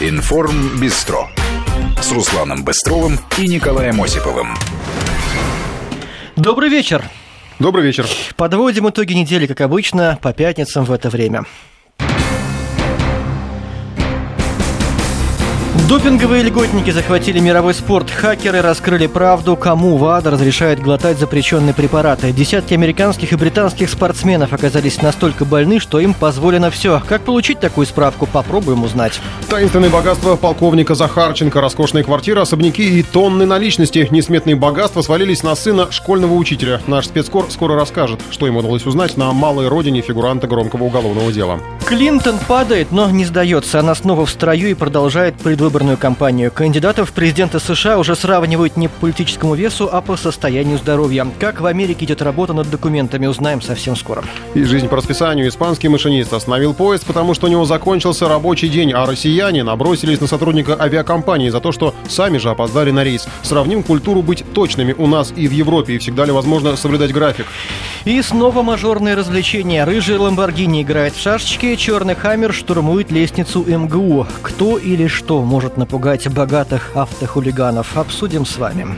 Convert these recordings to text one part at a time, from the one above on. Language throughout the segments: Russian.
Информ Бистро с Русланом Быстровым и Николаем Осиповым. Добрый вечер. Добрый вечер. Подводим итоги недели, как обычно, по пятницам в это время. Допинговые льготники захватили мировой спорт. Хакеры раскрыли правду, кому ВАДА разрешает глотать запрещенные препараты. Десятки американских и британских спортсменов оказались настолько больны, что им позволено все. Как получить такую справку, попробуем узнать. Таинственные богатства полковника Захарченко, роскошные квартиры, особняки и тонны наличности. Несметные богатства свалились на сына школьного учителя. Наш спецкор скоро расскажет, что ему удалось узнать на малой родине фигуранта громкого уголовного дела. Клинтон падает, но не сдается. Она снова в строю и продолжает предвыборную предвыборную кампанию. Кандидатов в президенты США уже сравнивают не по политическому весу, а по состоянию здоровья. Как в Америке идет работа над документами, узнаем совсем скоро. И жизнь по расписанию. Испанский машинист остановил поезд, потому что у него закончился рабочий день, а россияне набросились на сотрудника авиакомпании за то, что сами же опоздали на рейс. Сравним культуру быть точными у нас и в Европе, и всегда ли возможно соблюдать график. И снова мажорные развлечения. Рыжий Ламборгини играет в шашечки, черный Хаммер штурмует лестницу МГУ. Кто или что может может напугать богатых автохулиганов, обсудим с вами.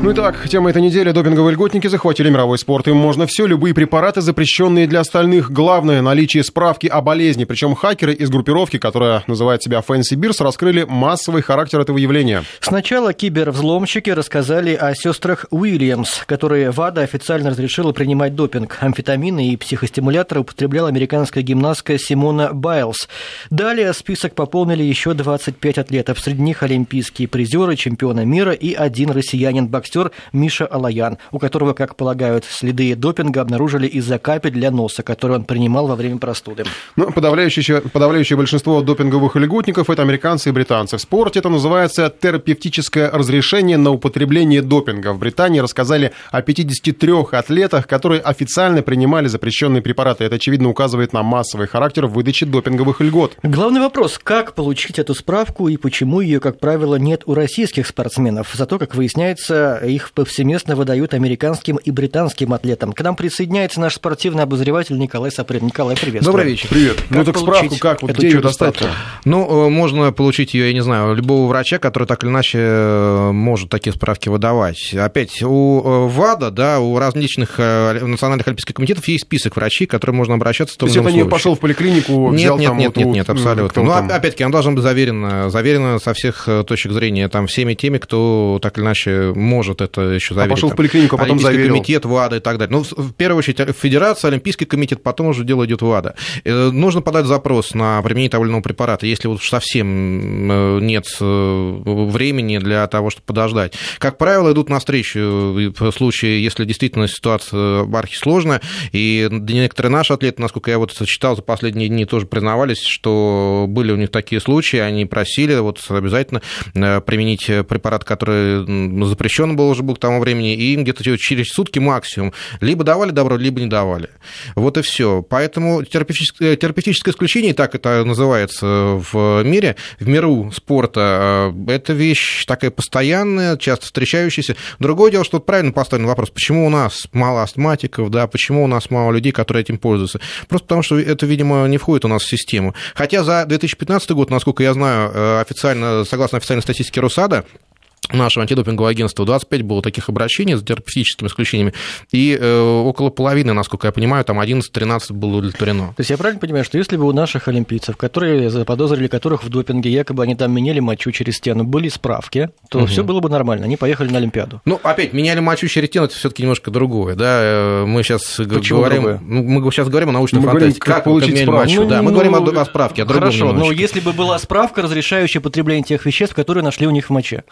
Ну и так, тема этой недели. Допинговые льготники захватили мировой спорт. Им можно все, любые препараты, запрещенные для остальных. Главное – наличие справки о болезни. Причем хакеры из группировки, которая называет себя Fancy Beers, раскрыли массовый характер этого явления. Сначала кибервзломщики рассказали о сестрах Уильямс, которые ВАДА официально разрешила принимать допинг. Амфетамины и психостимуляторы употребляла американская гимнастка Симона Байлз. Далее список пополнили еще 25 атлетов. Среди них олимпийские призеры, чемпионы мира и один россиянин-боксер боксер Миша Алаян, у которого, как полагают, следы допинга обнаружили из-за капель для носа, которые он принимал во время простуды. Ну, подавляющее, подавляющее большинство допинговых льготников – это американцы и британцы. В спорте это называется терапевтическое разрешение на употребление допинга. В Британии рассказали о 53 атлетах, которые официально принимали запрещенные препараты. Это, очевидно, указывает на массовый характер выдачи допинговых льгот. Главный вопрос – как получить эту справку и почему ее, как правило, нет у российских спортсменов? Зато, как выясняется, их повсеместно выдают американским и британским атлетам. К нам присоединяется наш спортивный обозреватель Николай Саприн. Николай, привет. Добрый вечер. Привет. Как ну так справку как? Вот где ее достать Ну, э, можно получить ее, я не знаю, любого врача, который так или иначе э, может такие справки выдавать. Опять, у э, ВАДА, да, у различных национальных олимпийских комитетов есть список врачей, к которым можно обращаться. То есть это не пошел в поликлинику, нет, взял нет, там нет, вот нет, нет, абсолютно. Ну, опять-таки, он должен быть заверен, заверен со всех точек зрения, там, всеми теми, кто так или иначе может это еще заверить. А пошел в поликлинику, а потом заверил. комитет ВАДА и так далее. Ну, в первую очередь, федерация, Олимпийский комитет, потом уже дело идет ВАДА. Э, нужно подать запрос на применение того или иного препарата, если вот совсем э, нет э, времени для того, чтобы подождать. Как правило, идут навстречу в случае, если действительно ситуация архисложная, и некоторые наши атлеты, насколько я вот читал за последние дни, тоже признавались, что были у них такие случаи, они просили вот обязательно применить препарат, который запрещен был уже был к тому времени, и им где-то через сутки максимум либо давали добро, либо не давали. Вот и все. Поэтому терапевтическое, терапевтическое исключение, так это называется в мире, в миру спорта, э, это вещь такая постоянная, часто встречающаяся. Другое дело, что правильно поставлен вопрос, почему у нас мало астматиков, да, почему у нас мало людей, которые этим пользуются. Просто потому, что это, видимо, не входит у нас в систему. Хотя за 2015 год, насколько я знаю, э, официально, согласно официальной статистике Росада, нашего антидопингового агентства 25 было таких обращений с терапевтическими исключениями, и э, около половины, насколько я понимаю, там 11-13 было удовлетворено. То есть я правильно понимаю, что если бы у наших олимпийцев, которые заподозрили которых в допинге, якобы они там меняли мочу через стену, были справки, то угу. все было бы нормально, они поехали на Олимпиаду. Ну, опять, меняли мочу через стену, это все-таки немножко другое, да, э, мы сейчас Почему говорим, другое? ну, мы сейчас говорим о научной мы фантастике, говорим, как, как получить справку. Мочу, ну, да, мы ну, говорим о, о справке, о другом Хорошо, немножечко. но если бы была справка, разрешающая потребление тех веществ, которые нашли у них в моче,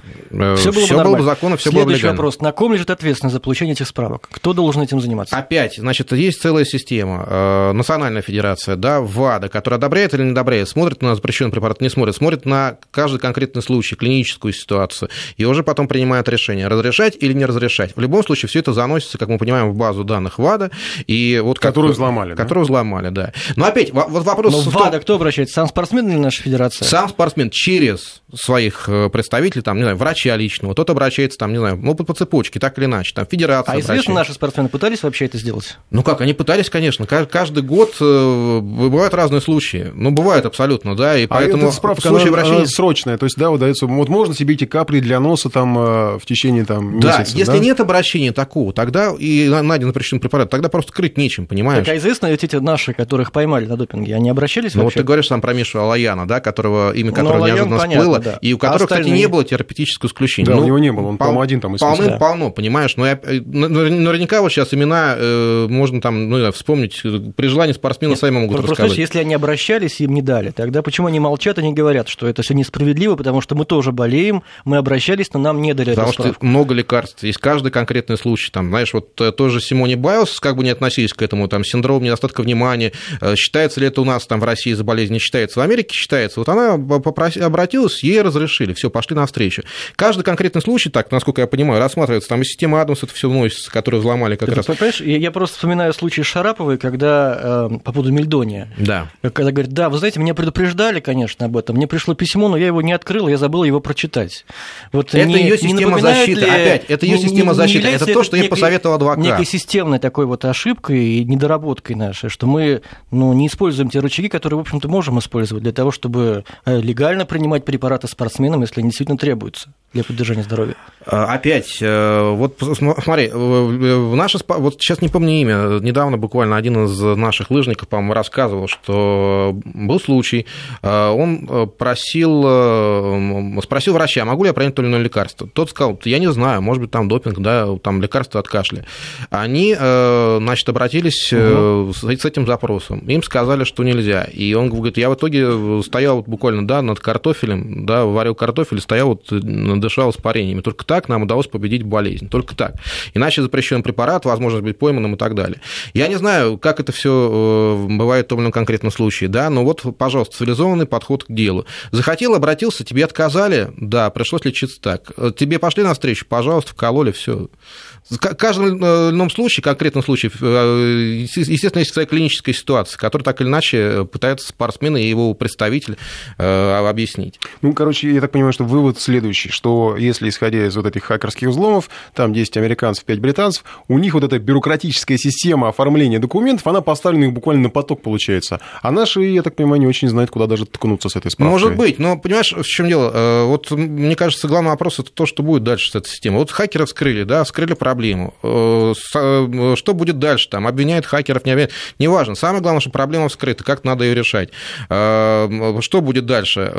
э, все было бы нормально закона все Следующий было вопрос. На ком лежит ответственность за получение этих справок? Кто должен этим заниматься? Опять, значит, есть целая система. Э, Национальная федерация, да, ВАДА, которая одобряет или не одобряет, смотрит на запрещенный препарат, не смотрит, смотрит на каждый конкретный случай, клиническую ситуацию, и уже потом принимает решение, разрешать или не разрешать. В любом случае, все это заносится, как мы понимаем, в базу данных ВАДА. И вот которую как, взломали, Которую да? взломали, да. Но опять, вот вопрос... Но в ВАДА кто обращается? Сам спортсмен или наша федерация? Сам спортсмен через своих э, представителей, там, не знаю, врачи я личного, тот обращается, там, не знаю, ну, по, по цепочке, так или иначе, там, федерация А известно, наши спортсмены пытались вообще это сделать? Ну как, они пытались, конечно, каждый год э, бывают разные случаи, ну, бывает абсолютно, да, и поэтому а эта справка, она, обращения... она срочная, то есть, да, выдается, вот можно себе эти капли для носа там в течение там месяца, Да, если да? нет обращения такого, тогда и найден запрещенный препарат, тогда просто крыть нечем, понимаешь? Так, а известно, ведь эти наши, которых поймали на допинге, они обращались ну, вообще? вот ты говоришь сам про Мишу Алаяна, да, которого, имя ну, которого ну, неожиданно понятно, всплыло, да. и у которого, а остальные... кстати, не было терапевтического исключения. Да, ну, у него не было, он, по-моему, один там исключил. Полным-полно, понимаешь, но я, наверняка вот сейчас имена э, можно там, ну, вспомнить, при желании спортсмены Нет, сами могут просто, рассказать. если они обращались, им не дали, тогда почему они молчат и не говорят, что это все несправедливо, потому что мы тоже болеем, мы обращались, но нам не дали Потому что много лекарств, есть каждый конкретный случай, там, знаешь, вот э, тоже Симоне Байлз, как бы не относились к этому, там, синдром недостатка внимания, э, считается ли это у нас там в России за болезнь, не считается, в Америке считается. Вот она попросила, обратилась, ей разрешили, все, пошли навстречу. Каждый конкретный случай, так, насколько я понимаю, рассматривается, там и система Адамс это все вносится, которую взломали как Ты раз. Понимаешь, я просто вспоминаю случай Шараповой, когда э, по поводу Мельдония. Да. Когда говорит, да, вы знаете, меня предупреждали, конечно, об этом, мне пришло письмо, но я его не открыл, я забыл его прочитать. Вот это не, ее система защиты, ли, опять, это ее система не, защиты, это то, что ей посоветовал адвокат. Некой системной такой вот ошибкой и недоработкой нашей, что мы ну, не используем те рычаги, которые, в общем-то, можем использовать для того, чтобы э, легально принимать препараты спортсменам, если они действительно требуются для поддержания здоровья. А, опять, э, вот смотри, в наши, вот сейчас не помню имя, недавно буквально один из наших лыжников, по-моему, рассказывал, что был случай, э, он просил, спросил врача, могу ли я принять то или иное лекарство. Тот сказал, я не знаю, может быть, там допинг, да, там лекарство от кашля. Они, значит, обратились угу. с этим запросом. Им сказали, что нельзя. И он говорит, я в итоге стоял буквально, да, над картофелем, да, варил картофель, стоял вот дышал испарениями. Только так нам удалось победить болезнь. Только так. Иначе запрещен препарат, возможность быть пойманным и так далее. Я не знаю, как это все э, бывает в том или ином конкретном случае, да, но вот, пожалуйста, цивилизованный подход к делу. Захотел, обратился, тебе отказали, да, пришлось лечиться так. Тебе пошли навстречу, пожалуйста, вкололи, все. В каждом э, ином случае, конкретном случае, э, естественно, есть своя клиническая ситуация, которую так или иначе пытается спортсмен и его представитель э, объяснить. Ну, короче, я так понимаю, что вывод следующий, что если, исходя из вот этих хакерских взломов, там 10 американцев, 5 британцев, у них вот эта бюрократическая система оформления документов, она поставлена их буквально на поток, получается. А наши, я так понимаю, не очень знают, куда даже ткнуться с этой справкой. Может быть, но, понимаешь, в чем дело? Вот, мне кажется, главный вопрос – это то, что будет дальше с этой системой. Вот хакеры вскрыли, да, вскрыли проблему проблему. Э, э, что будет дальше? Там обвиняют хакеров, не обвиняют. Неважно. Самое главное, что проблема вскрыта, как надо ее решать. Э, что будет дальше?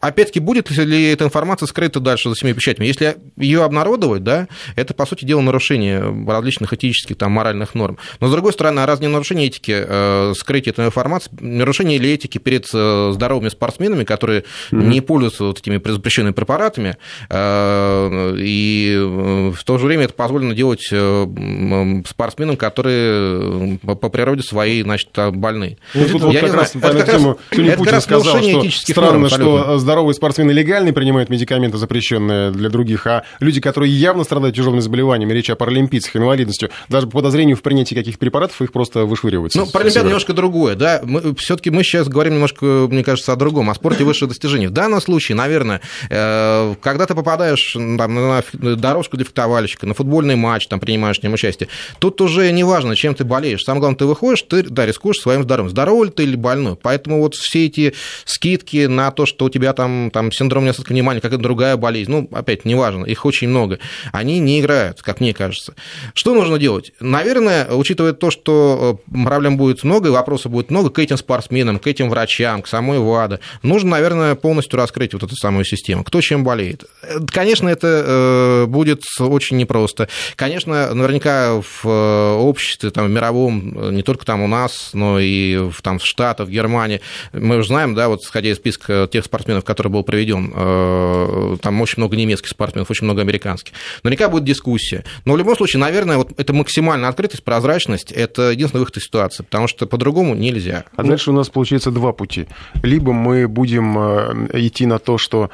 Опять-таки, будет ли эта информация скрыта дальше за семью печатями? Если ее обнародовать, да, это, по сути дела, нарушение различных этических, там, моральных норм. Но, с другой стороны, а раз не нарушение этики э, скрыть эту информацию, нарушение или этики перед э, здоровыми спортсменами, которые mm-hmm. не пользуются вот этими запрещенными препаратами, э, и э, в то же время это позволено делать э, спортсменам, которые по природе своей, значит, больны. Ну, тут вот как раз, это как раз, это как раз сказал, что странно, норм, что здоровые спортсмены легально принимают медикаменты, запрещенные для других, а люди, которые явно страдают тяжелыми заболеваниями, речь о паралимпийцах, инвалидностью, даже по подозрению в принятии каких препаратов, их просто вышвыривают. Ну, паралимпиада немножко другое, да. все-таки мы сейчас говорим немножко, мне кажется, о другом, о спорте высших достижений. В данном случае, наверное, э, когда ты попадаешь там, на дорожку для фехтовальщика, на футбольный матч, там принимаешь в нем участие, тут уже не важно, чем ты болеешь. Самое главное, ты выходишь, ты, да, рискуешь своим здоровьем. Здоровый ли ты или больной. Поэтому вот все эти скидки на то, что у тебя там, там синдром недостатка внимания, какая-то другая болезнь, ну, опять, неважно, их очень много, они не играют, как мне кажется. Что нужно делать? Наверное, учитывая то, что э, проблем будет много, и вопросов будет много к этим спортсменам, к этим врачам, к самой ВАДА, нужно, наверное, полностью раскрыть вот эту самую систему, кто чем болеет. Конечно, это э, будет очень непросто. Конечно, наверняка в э, обществе, там, в мировом, не только там у нас, но и в, там, в Штатах, в Германии, мы уже знаем, да, вот исходя из списка тех спортсменов, который был проведен, э, там очень много немецких спортсменов, очень много американских. Наверняка будет дискуссия. Но в любом случае, наверное, вот это максимальная открытость, прозрачность, это единственный выход из ситуации, потому что по-другому нельзя. А дальше у нас получается два пути. Либо мы будем э, идти на то, что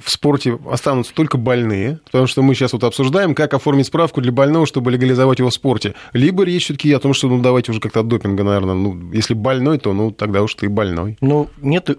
в спорте останутся только больные, потому что мы сейчас вот обсуждаем, как оформить справку для больного, чтобы легализовать его в спорте. Либо речь все-таки о том, что ну давайте уже как-то от допинга, наверное, ну если больной, то ну тогда уж ты больной. Ну нет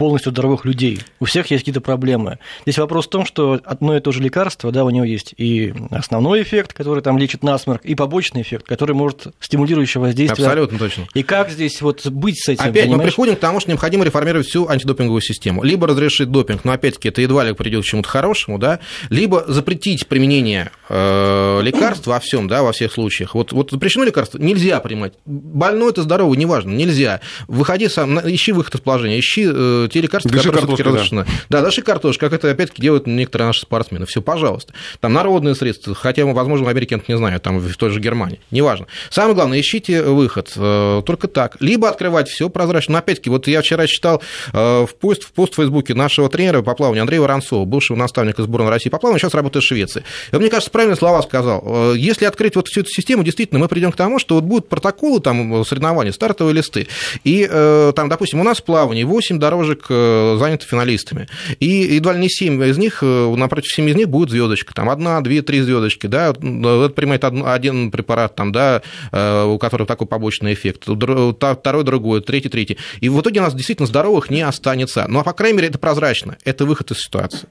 полностью здоровых людей. У всех есть какие-то проблемы. Здесь вопрос в том, что одно и то же лекарство, да, у него есть и основной эффект, который там лечит насморк, и побочный эффект, который может стимулирующее воздействие. Абсолютно точно. И как здесь вот быть с этим? Опять понимаешь? мы приходим к тому, что необходимо реформировать всю антидопинговую систему. Либо разрешить допинг, но опять-таки это едва ли придет к чему-то хорошему, да, либо запретить применение э, лекарств во всем, да, во всех случаях. Вот, вот запрещено лекарство, нельзя принимать. Больной это здоровый, неважно, нельзя. Выходи сам, ищи выход из положения, ищи э, те лекарства, Дыши которые все-таки картошкой, да. разрешены. Да, даши картошку, как это опять-таки делают некоторые наши спортсмены. Все, пожалуйста. Там народные средства, хотя, возможно, в Америке, я не знаю, там в той же Германии, неважно. Самое главное, ищите выход, э, только так. Либо открывать все прозрачно. Но опять-таки, вот я вчера читал э, в пост, в пост в Фейсбуке нашего тренера по плаванию Андрея Воронцова, бывшего наставника сборной России по плаванию, сейчас работает в Швеции. И он, мне кажется, правильные слова сказал. Э, Если открыть вот всю эту систему, действительно, мы придем к тому, что вот будут протоколы там соревнований, стартовые листы. И э, там, допустим, у нас в плавании 8 дорожек э, заняты финалистами. И едва ли не 7 из них, э, напротив 7 из них будет звездочка. Там одна, две, три звездочки, да, это принимает од- один препарат, там, да, э, у которого такой побочный эффект, второй другой, третий, третий. И в итоге у нас действительно здоровых не останется. Ну, а по крайней мере, это прозрачно, это выход из ситуации.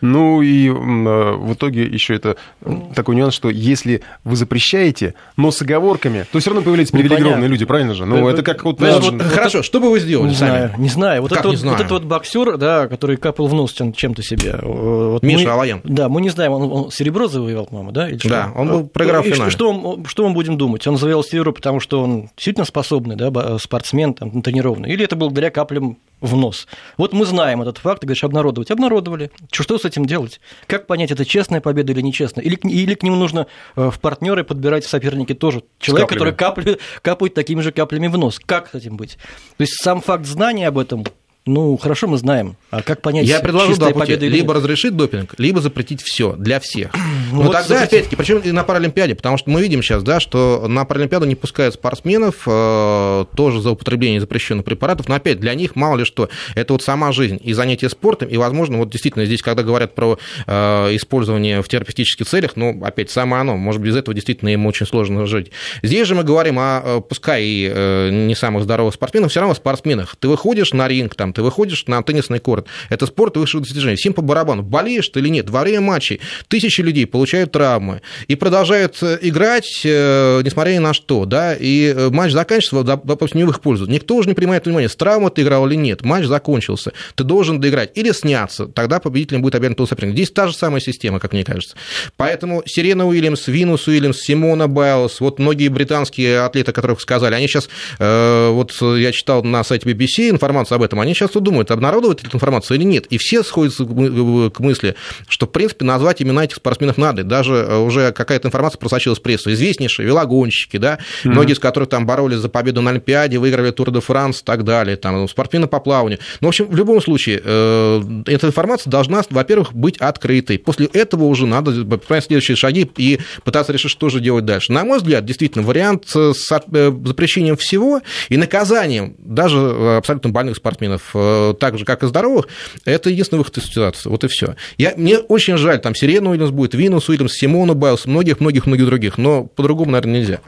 Ну и э, в итоге еще это э, такой нюанс, что если вы запрещаете, но с оговорками, то все равно появляются привилегированные люди, правильно же? Ну, Э, это как вот... э, Хорошо, что бы вы сделали Не сами? знаю, не знаю. Вот, это этот вот боксер, да, который капал в нос чем- чем-то себе. Вот Миша Алаян. Да, мы не знаем, он, серебро завоевал, по-моему, да? Да, он был- проиграл в И что- финале. Мы будем думать? Он завоевал серебро, потому что он действительно способный, да, спортсмен, там, тренированный? Или это благодаря каплям в нос? Вот мы знаем этот факт, ты говоришь, обнародовать. Обнародовали. Что с этим делать? Как понять, это честная победа или нечестная? Или, к- или к нему нужно э, в партнеры подбирать в соперники тоже человек, который капли, капает такими же каплями в нос. Как с этим быть? То есть сам факт знания об этом, ну, хорошо мы знаем. А как понять, Я предложу два пути. Либо нет? разрешить допинг, либо запретить все для всех. Ну Но вот тогда, запретить. опять-таки, причем и на Паралимпиаде, потому что мы видим сейчас, да, что на Паралимпиаду не пускают спортсменов э, тоже за употребление запрещенных препаратов, но опять для них мало ли что. Это вот сама жизнь и занятие спортом, и, возможно, вот действительно здесь, когда говорят про э, использование в терапевтических целях, ну, опять, самое оно, может быть, без этого действительно им очень сложно жить. Здесь же мы говорим о, э, пускай и э, не самых здоровых спортсменах, все равно спортсменах. Ты выходишь на ринг, там, ты выходишь на теннисный корт. Это спорт высшего достижения. Всем по барабану. Болеешь ты или нет? Во время матчей тысячи людей получают травмы и продолжают э, играть, э, несмотря ни на что, да, и э, матч заканчивается, доп- допустим, не в их пользу. Никто уже не принимает внимания, с травмой ты играл или нет. Матч закончился. Ты должен доиграть или сняться. Тогда победителем будет объявлен тот соперник. Здесь та же самая система, как мне кажется. Поэтому Сирена Уильямс, Винус Уильямс, Симона Байлз, вот многие британские атлеты, которых сказали, они сейчас, вот я читал на сайте BBC информацию об этом, они сейчас вот думают, обнародовать эту информацию или нет. И все сходятся к мы- к мысли, что, в принципе, назвать имена этих спортсменов надо. Даже э, уже какая-то информация просочилась в прессу. Известнейшие велогонщики, да, многие из которых там боролись за победу на Олимпиаде, выиграли Тур де Франс и так далее, там, спортсмены по плаванию. Ну, в общем, в любом случае, э, эта информация должна, во-первых, быть открытой. После этого уже надо принять следующие шаги и пытаться решить, что же делать дальше. На мой взгляд, действительно, вариант с э, запрещением всего и наказанием даже абсолютно больных спортсменов, так же, как и здоровых, это единственный выход из ситуации. Вот и все. Я, мне очень жаль, там Сирена Уильямс будет, Винус Уильямс, Симона Байлз, многих-многих-многих других, но по-другому, наверное, нельзя.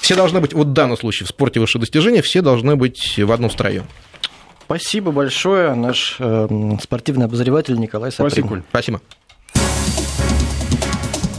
Все должны быть, вот в данном случае, в спорте высшего достижения, все должны быть в одном строю. Спасибо большое, наш э, спортивный обозреватель Николай Саприн. Спасибо. Спасибо.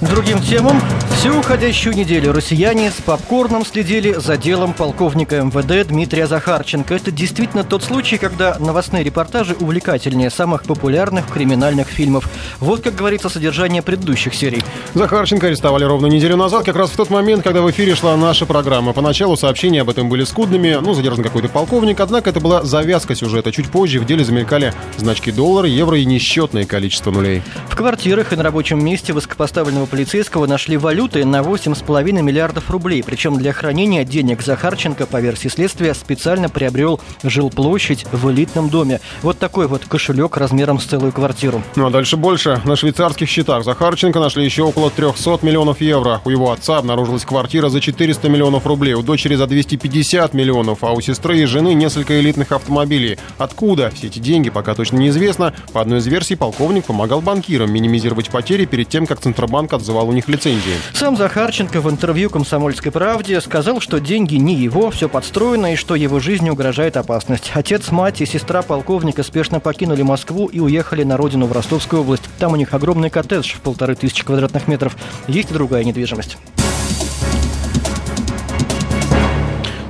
Другим темам. Всю уходящую неделю россияне с попкорном следили за делом полковника МВД Дмитрия Захарченко. Это действительно тот случай, когда новостные репортажи увлекательнее самых популярных криминальных фильмов. Вот как говорится содержание предыдущих серий. Захарченко арестовали ровно неделю назад, как раз в тот момент, когда в эфире шла наша программа. Поначалу сообщения об этом были скудными, ну, задержан какой-то полковник, однако это была завязка сюжета. Чуть позже в деле замелькали значки доллара, евро и несчетное количество нулей. В квартирах и на рабочем месте высокопоставленного полицейского нашли валюты на 8,5 миллиардов рублей. Причем для хранения денег Захарченко, по версии следствия, специально приобрел жилплощадь в элитном доме. Вот такой вот кошелек размером с целую квартиру. Ну а дальше больше. На швейцарских счетах Захарченко нашли еще около 300 миллионов евро. У его отца обнаружилась квартира за 400 миллионов рублей, у дочери за 250 миллионов, а у сестры и жены несколько элитных автомобилей. Откуда все эти деньги, пока точно неизвестно. По одной из версий, полковник помогал банкирам минимизировать потери перед тем, как Центробанк отзывал у них лицензии. Сам Захарченко в интервью «Комсомольской правде» сказал, что деньги не его, все подстроено и что его жизни угрожает опасность. Отец, мать и сестра полковника спешно покинули Москву и уехали на родину в Ростовскую область. Там у них огромный коттедж в полторы тысячи квадратных метров. Есть и другая недвижимость.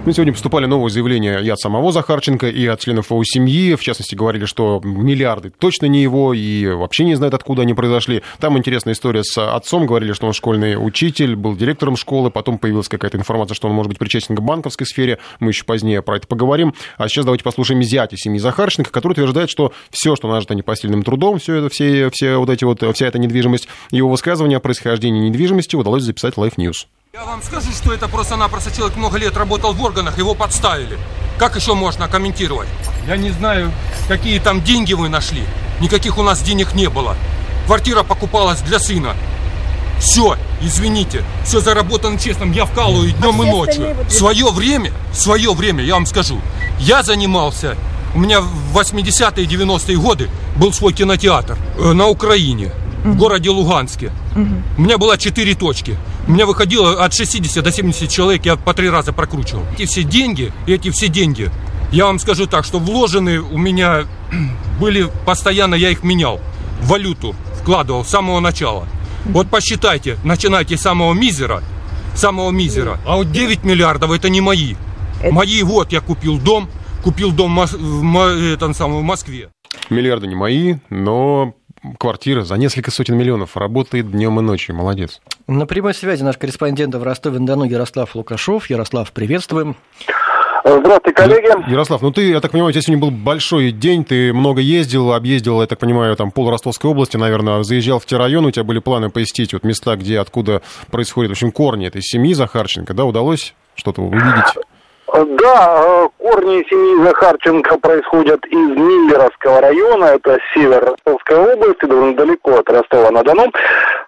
Ну, сегодня поступали новые заявления и от самого Захарченко, и от членов его семьи. В частности, говорили, что миллиарды точно не его, и вообще не знает, откуда они произошли. Там интересная история с отцом. Говорили, что он школьный учитель, был директором школы. Потом появилась какая-то информация, что он может быть причастен к банковской сфере. Мы еще позднее про это поговорим. А сейчас давайте послушаем зятя семьи Захарченко, который утверждает, что все, что нажито непосильным трудом, все это, все, все вот эти вот, вся эта недвижимость, его высказывания о происхождении недвижимости удалось записать Life News. Я вам скажу, что это просто-напросто человек много лет работал в органах, его подставили. Как еще можно комментировать? Я не знаю, какие там деньги вы нашли. Никаких у нас денег не было. Квартира покупалась для сына. Все, извините, все заработано честным. Я вкалываю днем и ночью. Свое время, свое время, я вам скажу, я занимался, у меня в 80-е 90-е годы был свой кинотеатр э, на Украине в городе Луганске. У меня было четыре точки. У меня выходило от 60 до 70 человек, я по три раза прокручивал. Эти все деньги, эти все деньги, я вам скажу так, что вложены у меня были постоянно, я их менял, валюту вкладывал с самого начала. Вот посчитайте, начинайте с самого мизера, самого мизера. А вот 9 миллиардов это не мои. Мои, вот я купил дом, купил дом в, в, этом самом, в Москве. Миллиарды не мои, но квартира за несколько сотен миллионов, работает днем и ночью. Молодец. На прямой связи наш корреспондент в Ростове-на-Дону Ярослав Лукашов. Ярослав, приветствуем. Здравствуйте, коллеги. Ярослав, ну ты, я так понимаю, у тебя сегодня был большой день, ты много ездил, объездил, я так понимаю, там пол Ростовской области, наверное, заезжал в те районы, у тебя были планы посетить вот места, где, откуда происходят, в общем, корни этой семьи Захарченко, да, удалось что-то увидеть? Да, э, корни семьи Захарченко происходят из Миллеровского района, это север Ростовской области, довольно далеко от Ростова-на-Дону.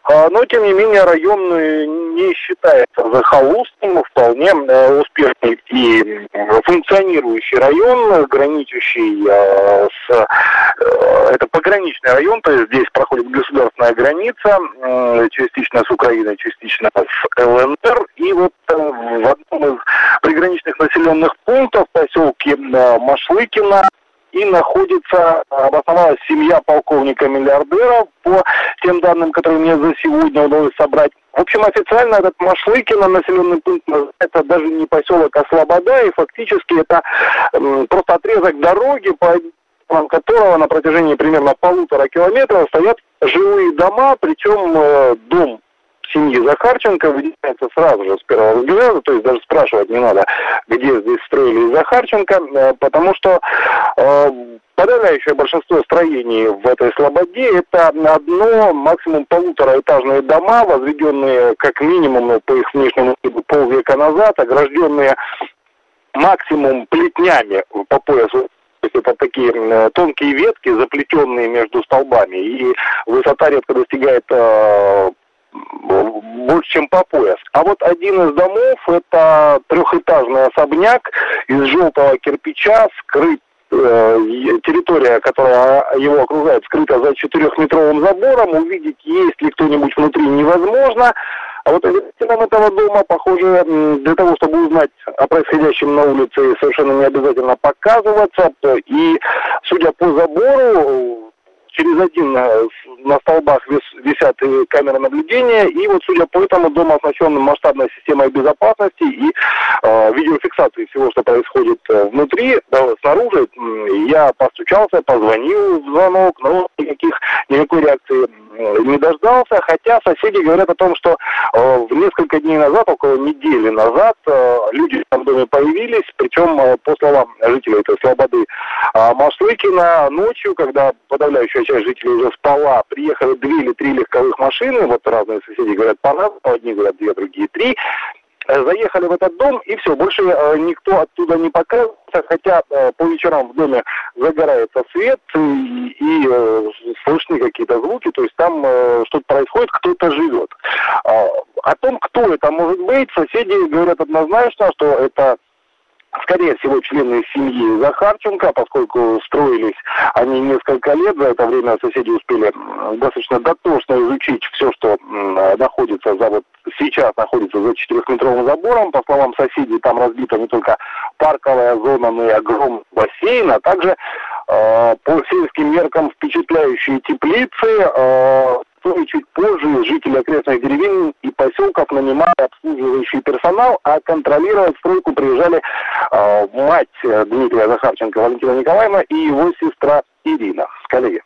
А, но, тем не менее, район не считается захолустным, вполне э, успешный и функционирующий район, граничащий э, с... Это пограничный район, то есть здесь проходит государственная граница, частично с Украиной, частично с ЛНР. И вот в одном из приграничных населенных пунктов в поселке э, Машлыкина и находится, обосновалась семья полковника-миллиардера, по тем данным, которые мне за сегодня удалось собрать. В общем, официально этот Машлыкино населенный пункт это даже не поселок, а Слобода, и фактически это просто отрезок дороги, по которого на протяжении примерно полутора километров стоят жилые дома, причем э, дом семьи Захарченко выделяется сразу же с первого взгляда, то есть даже спрашивать не надо, где здесь строили Захарченко, э, потому что э, подавляющее большинство строений в этой слободе это одно, максимум полутораэтажные дома, возведенные как минимум ну, по их внешнему виду полвека назад, огражденные максимум плетнями по поясу. Это такие э, тонкие ветки, заплетенные между столбами, и высота редко достигает больше, чем по пояс. А вот один из домов – это трехэтажный особняк из желтого кирпича, скрыт э, территория, которая его окружает, скрыта за четырехметровым забором. Увидеть, есть ли кто-нибудь внутри, невозможно. А вот обитателям этого дома, похоже, для того, чтобы узнать о происходящем на улице, совершенно не обязательно показываться. И, судя по забору, через один э, на столбах висят камеры наблюдения, и вот, судя по этому, дом оснащен масштабной системой безопасности и э, видеофиксации всего, что происходит э, внутри, да, снаружи. Я постучался, позвонил в звонок, но никаких, никакой реакции не дождался, хотя соседи говорят о том, что э, в несколько дней назад, около недели назад, э, люди в доме появились, причем, э, по словам жителей этой Слободы э, Машлыкина, ночью, когда подавляющая часть жителей уже спала, приехали две или три легковых машины, вот разные соседи говорят по-разному, одни говорят две, другие три, Э, заехали в этот дом, и все, больше э, никто оттуда не показывается, хотя э, по вечерам в доме загорается свет, и, и э, слышны какие-то звуки, то есть там э, что-то происходит, кто-то живет. Э, о том, кто это может быть, соседи говорят однозначно, что это скорее всего, члены семьи Захарченко, поскольку строились они несколько лет, за это время соседи успели достаточно дотошно изучить все, что находится за вот сейчас находится за четырехметровым забором. По словам соседей, там разбита не только парковая зона, но и огромный бассейн, а также э, по сельским меркам впечатляющие теплицы, э, и чуть позже жители окрестных деревень и поселков нанимали обслуживающий персонал, а контролировать стройку приезжали э, мать Дмитрия Захарченко Валентина Николаевна и его сестра Ирина. Коллеги.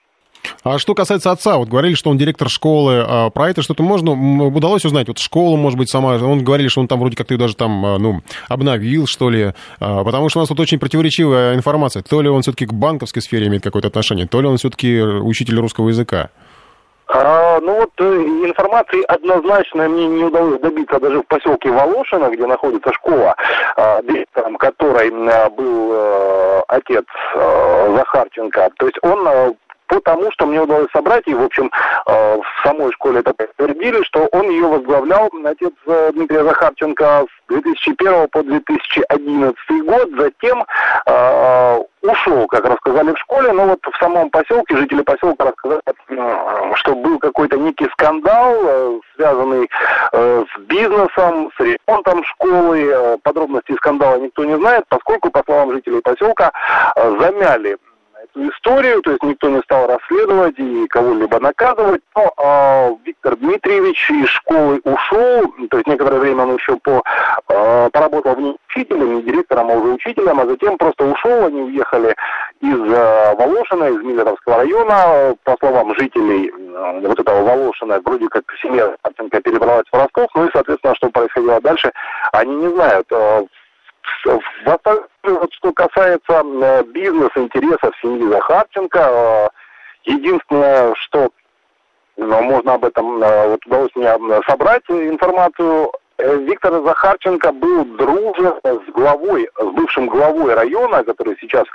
А что касается отца, вот говорили, что он директор школы, а про это что-то можно, удалось узнать? Вот школа, может быть, сама, он говорили, что он там вроде как-то даже там, а, ну, обновил, что ли, а, потому что у нас тут очень противоречивая информация. То ли он все-таки к банковской сфере имеет какое-то отношение, то ли он все-таки учитель русского языка. А, ну вот э, информации однозначно мне не удалось добиться даже в поселке Волошино, где находится школа, а, директором которой был а, отец а, Захарченко. То есть он потому что мне удалось собрать, и, в общем, э, в самой школе это подтвердили, что он ее возглавлял, отец э, Дмитрия Захарченко, с 2001 по 2011 год, затем э, ушел, как рассказали в школе, но вот в самом поселке, жители поселка рассказали, что был какой-то некий скандал, связанный с бизнесом, с ремонтом школы. Подробности скандала никто не знает, поскольку, по словам жителей поселка, замяли эту историю, то есть никто не стал расследовать и кого-либо наказывать. Но э, Виктор Дмитриевич из школы ушел, то есть некоторое время он еще по, э, поработал в ней учителем, не директором, а уже учителем, а затем просто ушел, они уехали из э, Волошина, из Миллеровского района, по словам жителей э, вот этого Волошина, вроде как семья Марченко перебралась в Ростов, ну и, соответственно, что происходило дальше, они не знают. Э, вот что касается э, бизнес-интересов семьи Захарченко, э, единственное, что ну, можно об этом, э, вот удалось мне собрать информацию, Виктор Захарченко был дружен с главой, с бывшим главой района, который сейчас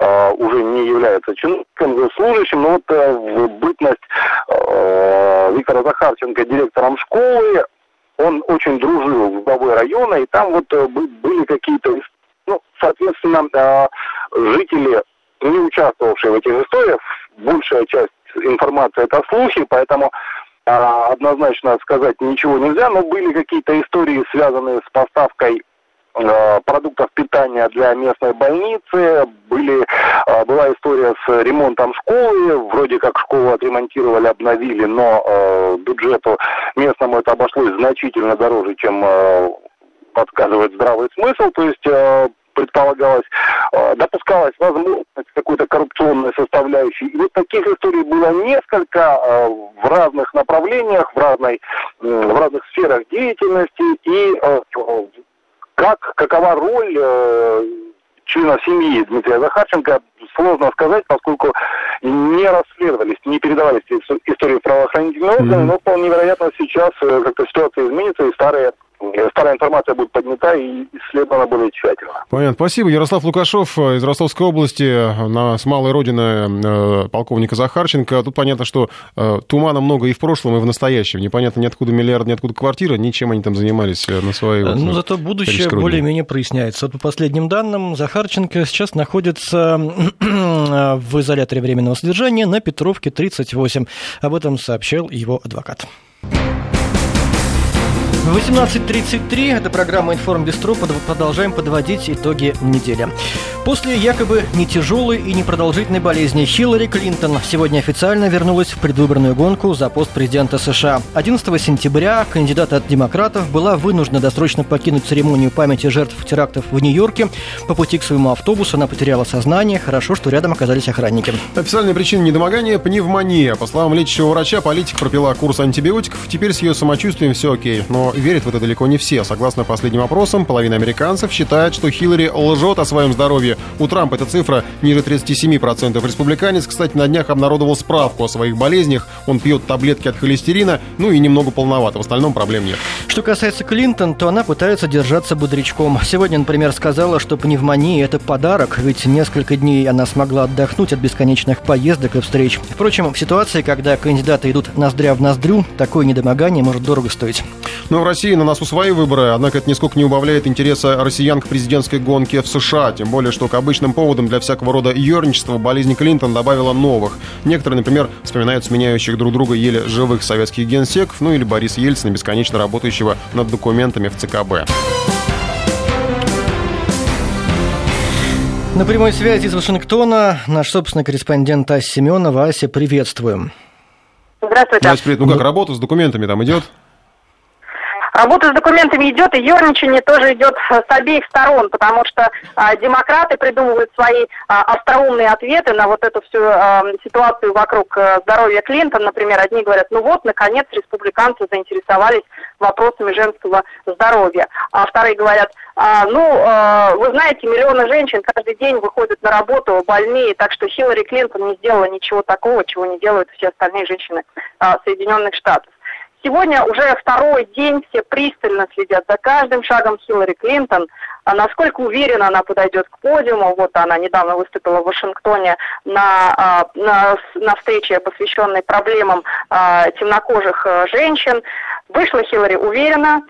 э, уже не является чиновником, служащим, но вот э, в бытность э, Виктора Захарченко директором школы он очень дружил с главой района, и там вот э, были какие-то, ну, соответственно, э, жители, не участвовавшие в этих историях, большая часть информации это слухи, поэтому э, однозначно сказать ничего нельзя, но были какие-то истории, связанные с поставкой продуктов питания для местной больницы. Были, э, была история с ремонтом школы. Вроде как школу отремонтировали, обновили, но э, бюджету местному это обошлось значительно дороже, чем подсказывает здравый смысл. То есть предполагалось, допускалась возможность какой-то коррупционной составляющей. И вот таких историй было несколько в разных направлениях, в, разной, в разных сферах деятельности. И как, какова роль э, членов семьи Дмитрия Захарченко, сложно сказать, поскольку не расследовались, не передавались истории правоохранительных органов, mm-hmm. но вполне вероятно сейчас э, как-то ситуация изменится и старые старая информация будет поднята и исследована более тщательно. Понятно. Спасибо. Ярослав Лукашов из Ростовской области, на, с малой родины э, полковника Захарченко. Тут понятно, что э, тумана много и в прошлом, и в настоящем. Непонятно ни откуда миллиард, ни откуда квартира, ничем они там занимались э, на своей... Вот, ну, зато будущее более-менее проясняется. Вот по последним данным, Захарченко сейчас находится в изоляторе временного содержания на Петровке 38. Об этом сообщил его адвокат. 18.33, это программа «Информ Бистро», продолжаем подводить итоги недели. После якобы не тяжелой и непродолжительной болезни Хиллари Клинтон сегодня официально вернулась в предвыборную гонку за пост президента США. 11 сентября кандидат от демократов была вынуждена досрочно покинуть церемонию памяти жертв терактов в Нью-Йорке. По пути к своему автобусу она потеряла сознание. Хорошо, что рядом оказались охранники. Официальная причина недомогания – пневмония. По словам лечащего врача, политик пропила курс антибиотиков. Теперь с ее самочувствием все окей. Но верят в это далеко не все. Согласно последним опросам, половина американцев считает, что Хиллари лжет о своем здоровье очереди. У Трампа эта цифра ниже 37%. Республиканец, кстати, на днях обнародовал справку о своих болезнях. Он пьет таблетки от холестерина, ну и немного полновато. В остальном проблем нет. Что касается Клинтон, то она пытается держаться бодрячком. Сегодня, например, сказала, что пневмония – это подарок, ведь несколько дней она смогла отдохнуть от бесконечных поездок и встреч. Впрочем, в ситуации, когда кандидаты идут ноздря в ноздрю, такое недомогание может дорого стоить. Но в России на носу свои выборы, однако это нисколько не убавляет интереса россиян к президентской гонке в США. Тем более, что к обычным поводам для всякого рода ерничества болезнь Клинтон добавила новых. Некоторые, например, вспоминают сменяющих друг друга еле живых советских генсеков, ну или Бориса Ельцина, бесконечно работающего над документами в ЦКБ. На прямой связи из Вашингтона наш собственный корреспондент Ася Семенова. Ася, приветствуем. Здравствуйте. Настя, привет. Ну как, работа с документами там идет? Работа с документами идет, и ерничание тоже идет с обеих сторон, потому что а, демократы придумывают свои а, остроумные ответы на вот эту всю а, ситуацию вокруг а, здоровья Клинтон. Например, одни говорят, ну вот, наконец, республиканцы заинтересовались вопросами женского здоровья. А вторые говорят, а, ну, а, вы знаете, миллионы женщин каждый день выходят на работу больные, так что Хиллари Клинтон не сделала ничего такого, чего не делают все остальные женщины а, Соединенных Штатов. Сегодня уже второй день все пристально следят за каждым шагом Хиллари Клинтон, а насколько уверенно она подойдет к подиуму. Вот она недавно выступила в Вашингтоне на, а, на, на встрече, посвященной проблемам а, темнокожих а, женщин. Вышла Хиллари уверенно,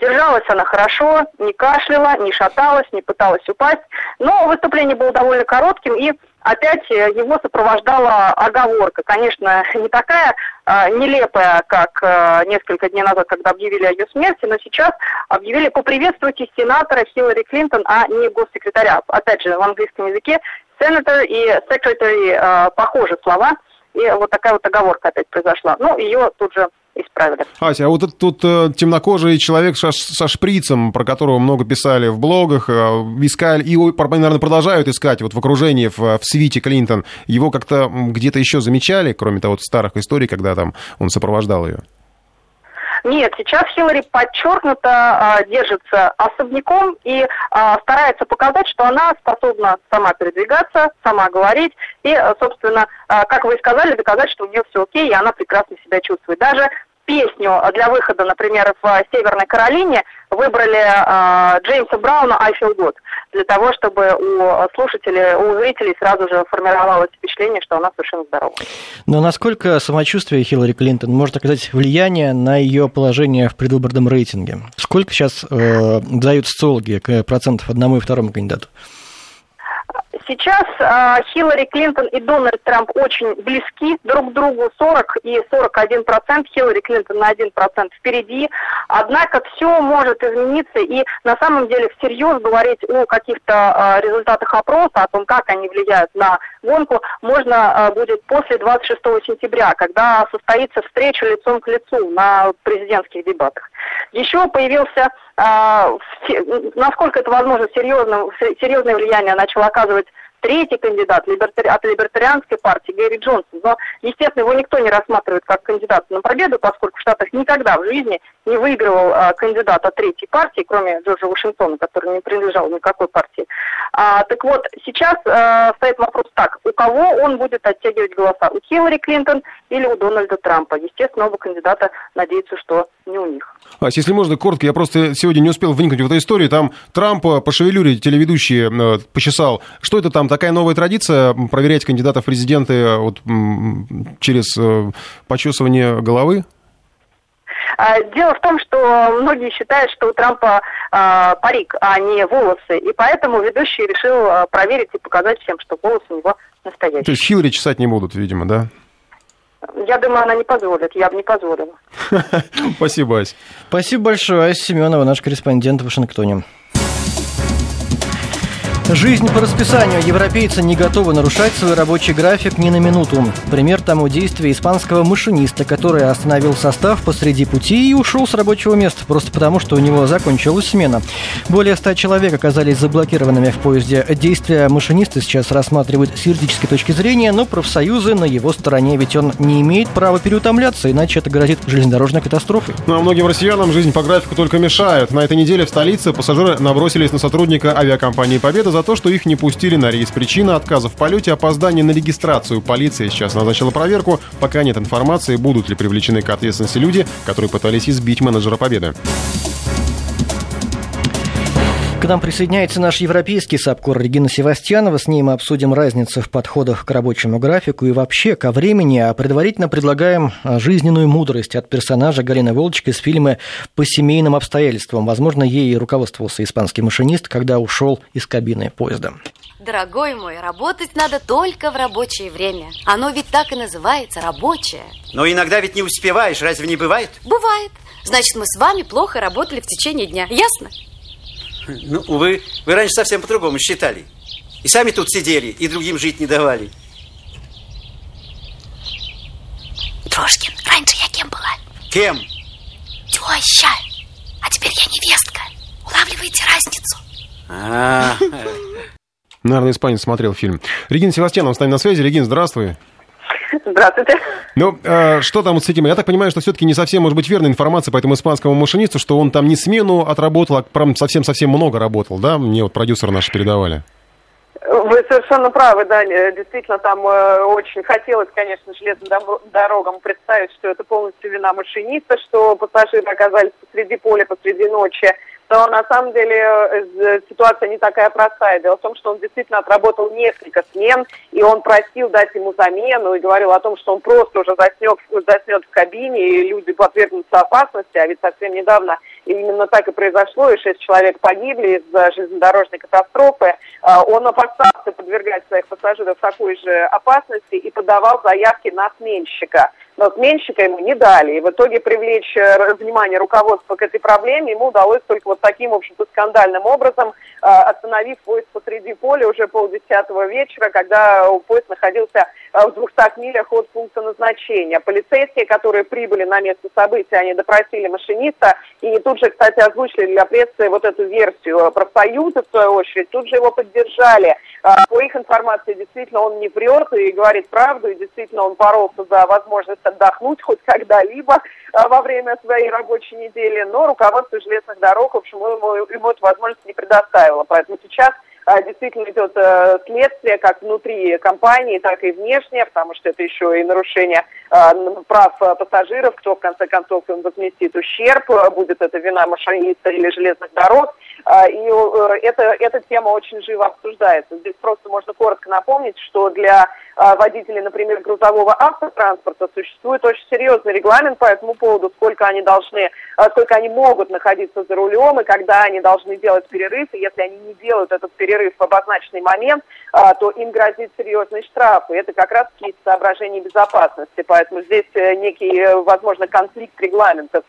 держалась она хорошо, не кашляла, не шаталась, не пыталась упасть. Но выступление было довольно коротким и опять э, его сопровождала оговорка. Конечно, не такая э, нелепая, как э, несколько дней назад, когда объявили о ее смерти, но сейчас объявили поприветствуйте сенатора Хиллари Клинтон, а не госсекретаря. Опять же, в английском языке сенатор и secretary э, похожи слова, и вот такая вот оговорка опять произошла. Ну, ее тут же исправили. Ася, а вот этот тут э, темнокожий человек со, со шприцем, про которого много писали в блогах, э, искали, и, наверное, продолжают искать вот в окружении, в, в свите Клинтон, его как-то где-то еще замечали, кроме того старых историй, когда там он сопровождал ее? Нет, сейчас Хиллари подчеркнуто а, держится особняком и а, старается показать, что она способна сама передвигаться, сама говорить и, а, собственно, а, как вы и сказали, доказать, что у нее все окей, и она прекрасно себя чувствует. Даже песню для выхода, например, в Северной Каролине выбрали э, Джеймса Брауна «I Feel Good» для того, чтобы у слушателей, у зрителей сразу же формировалось впечатление, что она совершенно здорова. Но насколько самочувствие Хиллари Клинтон может оказать влияние на ее положение в предвыборном рейтинге? Сколько сейчас э, дают социологи к процентов одному и второму кандидату? Сейчас э, Хиллари Клинтон и Дональд Трамп очень близки друг к другу, 40 и 41 процент, Хиллари Клинтон на 1 процент впереди. Однако все может измениться, и на самом деле всерьез говорить о каких-то э, результатах опроса, о том, как они влияют на гонку, можно э, будет после 26 сентября, когда состоится встреча лицом к лицу на президентских дебатах. Еще появился насколько это возможно, серьезное, серьезное влияние начал оказывать третий кандидат от либертарианской партии Гэри Джонсон. Но, естественно, его никто не рассматривает как кандидата на победу, поскольку в Штатах никогда в жизни не выигрывал а, кандидат третьей партии, кроме Джорджа Вашингтона, который не принадлежал никакой партии. А, так вот, сейчас а, стоит вопрос так, у кого он будет оттягивать голоса, у Хиллари Клинтон или у Дональда Трампа? Естественно, оба кандидата надеются, что не у них. Ась, если можно, коротко, я просто сегодня не успел вникнуть в эту историю, там Трампа по шевелюре телеведущий э, почесал. Что это там, такая новая традиция, проверять кандидатов в президенты э, вот, через э, почесывание головы? А, дело в том, что многие считают, что у Трампа а, парик, а не волосы, и поэтому ведущий решил а, проверить и показать всем, что волосы у него настоящие. То есть Хиллари чесать не будут, видимо, да? Я думаю, она не позволит, я бы не позволила. Спасибо, Ась. Спасибо большое, Ася Семенова, наш корреспондент в Вашингтоне. Жизнь по расписанию. Европейцы не готовы нарушать свой рабочий график ни на минуту. Пример тому действия испанского машиниста, который остановил состав посреди пути и ушел с рабочего места, просто потому, что у него закончилась смена. Более ста человек оказались заблокированными в поезде. Действия машиниста сейчас рассматривают с юридической точки зрения, но профсоюзы на его стороне, ведь он не имеет права переутомляться, иначе это грозит железнодорожной катастрофой. Ну а многим россиянам жизнь по графику только мешает. На этой неделе в столице пассажиры набросились на сотрудника авиакомпании «Победа» за то, что их не пустили на рейс. Причина отказа в полете – опоздание на регистрацию. Полиция сейчас назначила проверку. Пока нет информации, будут ли привлечены к ответственности люди, которые пытались избить менеджера «Победы». К нам присоединяется наш европейский САПКОР Регина Севастьянова. С ней мы обсудим разницу в подходах к рабочему графику и вообще ко времени. А предварительно предлагаем жизненную мудрость от персонажа Галины Волчек из фильма «По семейным обстоятельствам». Возможно, ей руководствовался испанский машинист, когда ушел из кабины поезда. Дорогой мой, работать надо только в рабочее время. Оно ведь так и называется, рабочее. Но иногда ведь не успеваешь, разве не бывает? Бывает. Значит, мы с вами плохо работали в течение дня, ясно? Ну, увы, вы раньше совсем по-другому считали. И сами тут сидели, и другим жить не давали. Трошкин, раньше я кем была? Кем? Теща. А теперь я невестка. Улавливаете разницу? А, Наверное, испанец смотрел фильм. Регина Севастьянова с нами на связи. Регин, здравствуй. Здравствуйте. Ну, э, что там с этим? Я так понимаю, что все-таки не совсем может быть верная информация по этому испанскому машинисту, что он там не смену отработал, а прям совсем-совсем много работал, да? Мне вот продюсеры наши передавали. Вы совершенно правы, да, действительно, там э, очень хотелось, конечно, железным дорогам представить, что это полностью вина машиниста, что пассажиры оказались посреди поля, посреди ночи. Но на самом деле э, ситуация не такая простая. Дело в том, что он действительно отработал несколько смен, и он просил дать ему замену, и говорил о том, что он просто уже заснет, заснет в кабине, и люди подвергнутся опасности, а ведь совсем недавно именно так и произошло, и шесть человек погибли из-за железнодорожной катастрофы. А, Он опасался подвергать своих пассажиров такой же опасности и подавал заявки на сменщика. Но сменщика ему не дали. И в итоге привлечь э, внимание руководства к этой проблеме ему удалось только вот таким, в общем-то, скандальным образом, э, остановив поезд посреди поля уже полдесятого вечера, когда поезд находился э, в 200 милях от пункта назначения. Полицейские, которые прибыли на место события, они допросили машиниста и тут же, кстати, озвучили для прессы вот эту версию. Профсоюзы, в свою очередь, тут же его поддержали. А, По их информации, действительно, он не врет и говорит правду, и действительно он боролся за возможность отдохнуть хоть когда-либо а, во время своей рабочей недели, но руководство железных дорог, в общем, ему, ему эту возможность не предоставило. Поэтому сейчас действительно идет э, следствие как внутри компании, так и внешне, потому что это еще и нарушение а, прав э, пассажиров, кто в конце концов им возместит ущерб, э, будет это вина машиниста или железных дорог. А, И э, это, эта тема очень живо обсуждается. Здесь просто можно коротко напомнить, что для а, водителей, например, грузового автотранспорта существует очень серьезный регламент по этому поводу, сколько они должны, а, сколько они могут находиться за рулем и когда они должны делать перерыв. И если они не делают этот перерыв в обозначенный момент, то им грозит серьезный штраф. И это как раз из соображений безопасности. Поэтому здесь э, некий, э, возможно, конфликт регламентов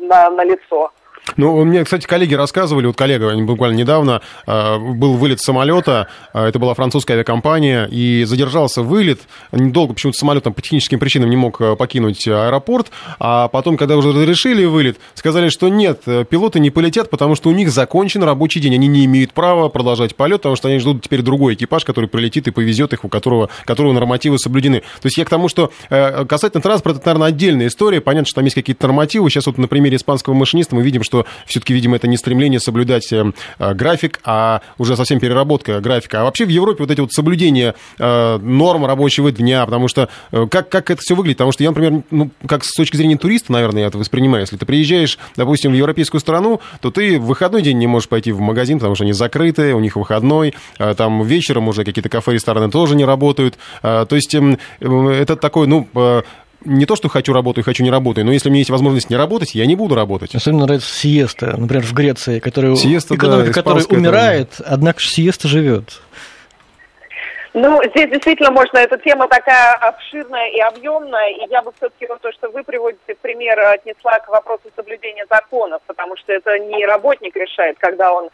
на, на лицо. Ну, мне, кстати, коллеги рассказывали, вот коллега буквально недавно, э, был вылет самолета, э, это была французская авиакомпания, и задержался вылет, недолго почему-то самолет там по техническим причинам не мог э, покинуть аэропорт, а потом, когда уже разрешили вылет, сказали, что нет, э, пилоты не полетят, потому что у них закончен рабочий день, они не имеют права продолжать полет, потому что они ждут теперь другой экипаж, который прилетит и повезет их, у которого, которого нормативы соблюдены. То есть я к тому, что э, касательно транспорта, это, наверное, отдельная история, понятно, что там есть какие-то нормативы, сейчас вот на примере испанского машиниста мы видим, что все-таки, видимо, это не стремление соблюдать э, э, график, а уже совсем переработка графика. А вообще в Европе вот эти вот соблюдения э, норм рабочего дня, потому что как, как это все выглядит? Потому что я, например, ну, как с точки зрения туриста, наверное, я это воспринимаю. Если ты приезжаешь, допустим, в европейскую страну, то ты в выходной день не можешь пойти в магазин, потому что они закрыты, у них выходной, там вечером уже какие-то кафе, рестораны тоже не работают. То есть эм, это такой, ну, не то, что хочу работаю, хочу не работаю, но если у меня есть возможность не работать, я не буду работать. Особенно нравится сиеста, например, в Греции, которая, Сиеста, да, экономика которой испанская умирает, однако же сиеста живет. Ну, здесь действительно можно, эта тема такая обширная и объемная, и я бы все-таки вот то, что вы приводите пример, отнесла к вопросу соблюдения законов, потому что это не работник решает, когда он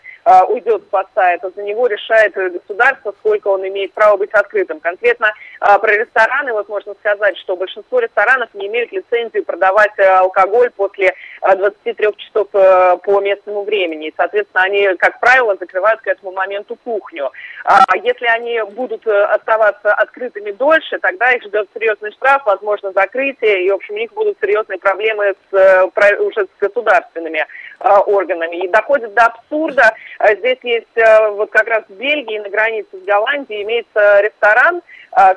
уйдет с поста, это за него решает государство, сколько он имеет право быть открытым. Конкретно э, про рестораны, вот можно сказать, что большинство ресторанов не имеют лицензию продавать э, алкоголь после э, 23 часов э, по местному времени. И, соответственно, они, как правило, закрывают к этому моменту кухню. А если они будут э, оставаться открытыми дольше, тогда их ждет серьезный штраф, возможно, закрытие, и, в общем, у них будут серьезные проблемы с, э, уже с государственными органами. И доходит до абсурда. Здесь есть вот как раз в Бельгии на границе с Голландией имеется ресторан,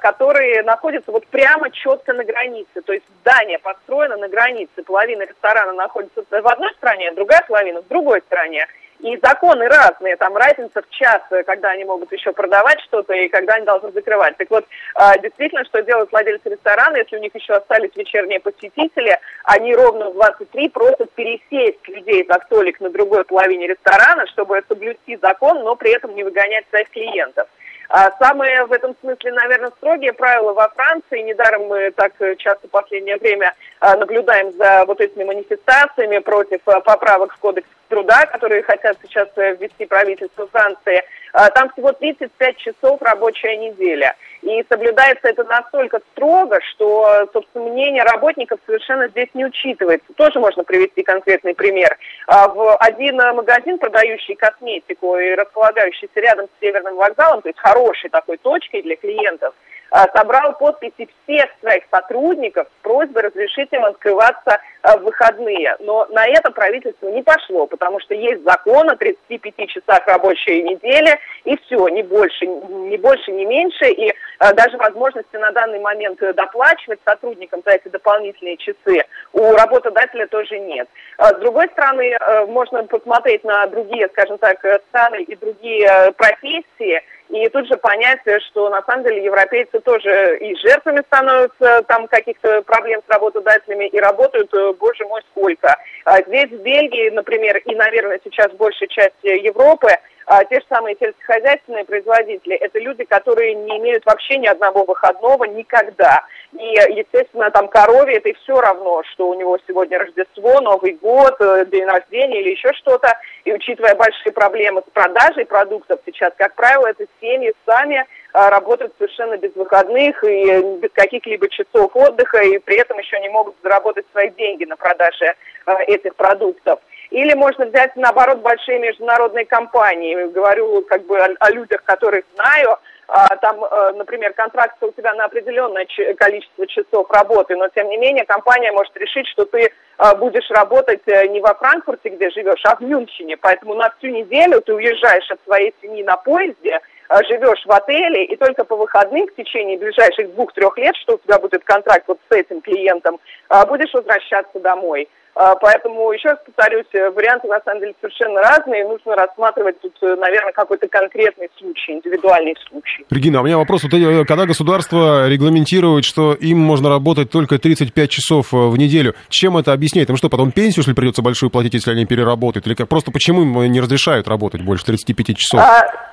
который находится вот прямо четко на границе. То есть здание построено на границе. Половина ресторана находится в одной стране, другая половина в другой стране. И законы разные, там разница в час, когда они могут еще продавать что-то и когда они должны закрывать. Так вот, а, действительно, что делают владельцы ресторана, если у них еще остались вечерние посетители, они ровно в 23 просят пересесть людей за столик на другой половине ресторана, чтобы соблюсти закон, но при этом не выгонять своих клиентов. А самые в этом смысле, наверное, строгие правила во Франции. Недаром мы так часто в последнее время а, наблюдаем за вот этими манифестациями против а, поправок в кодекс труда, которые хотят сейчас э, ввести правительство Франции. Там всего 35 часов рабочая неделя. И соблюдается это настолько строго, что, собственно, мнение работников совершенно здесь не учитывается. Тоже можно привести конкретный пример. А, в один магазин, продающий косметику и располагающийся рядом с Северным вокзалом, то есть хорошей такой точкой для клиентов, собрал подписи всех своих сотрудников с просьбой разрешить им открываться а, в выходные. Но на это правительство не пошло, потому что есть закон о 35 часах рабочей недели, и все, не больше, не больше, не меньше. И а, даже возможности на данный момент доплачивать сотрудникам за эти дополнительные часы у работодателя тоже нет. С другой стороны, можно посмотреть на другие, скажем так, страны и другие профессии, и тут же понять, что на самом деле европейцы тоже и жертвами становятся там каких-то проблем с работодателями, и работают, э, боже мой, сколько. А здесь, в Бельгии, например, и, наверное, сейчас большая часть Европы, а, те же самые сельскохозяйственные производители, это люди, которые не имеют вообще ни одного выходного никогда. И, естественно, там корове это и все равно, что у него сегодня Рождество, Новый год, э, день рождения или еще что-то. И учитывая большие проблемы с продажей продуктов сейчас, как правило, это семьи сами а, работают совершенно без выходных и без каких-либо часов отдыха, и при этом еще не могут заработать свои деньги на продаже а, этих продуктов. Или можно взять, наоборот, большие международные компании. Говорю как бы о, о людях, которых знаю. А, там, а, например, контракт у тебя на определенное количество часов работы, но тем не менее компания может решить, что ты а, будешь работать э, не во Франкфурте, где живешь, а в Мюнхене. Поэтому на всю неделю ты уезжаешь от своей семьи на поезде, а, живешь в отеле, и только по выходным в течение ближайших двух-трех лет, что у тебя будет контракт вот с этим клиентом, будешь возвращаться домой. А, поэтому, еще раз повторюсь, э, варианты на самом деле совершенно разные. Нужно рассматривать тут, э, наверное, какой-то конкретный случай, индивидуальный случай. Регина, у меня вопрос. Вот, э, когда государство регламентирует, что им можно работать только 35 часов в неделю, чем это объясняет? Им что, потом пенсию, что ли, придется большую платить, если они переработают? Или как? Просто почему им не разрешают работать больше 35 часов? А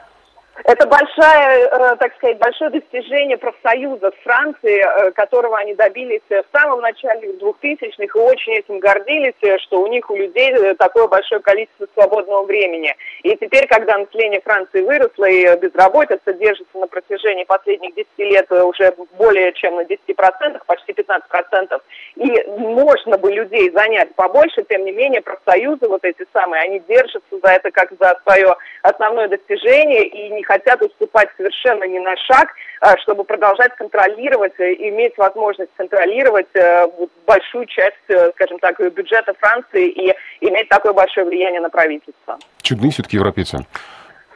это большое, э, так сказать, большое достижение профсоюза Франции, э, которого они добились в самом начале 2000-х и очень этим гордились, э, что у них, у людей такое большое количество свободного времени. И теперь, когда население Франции выросло и безработица держится на протяжении последних 10 лет уже более чем на 10%, почти 15%, и можно бы людей занять побольше, тем не менее профсоюзы вот эти самые, они держатся за это как за свое основное достижение и не хотят уступать совершенно ни на шаг, а, чтобы продолжать контролировать, э, иметь возможность контролировать э, большую часть, э, скажем так, бюджета Франции и иметь такое большое влияние на правительство. Чудные все-таки европейцы.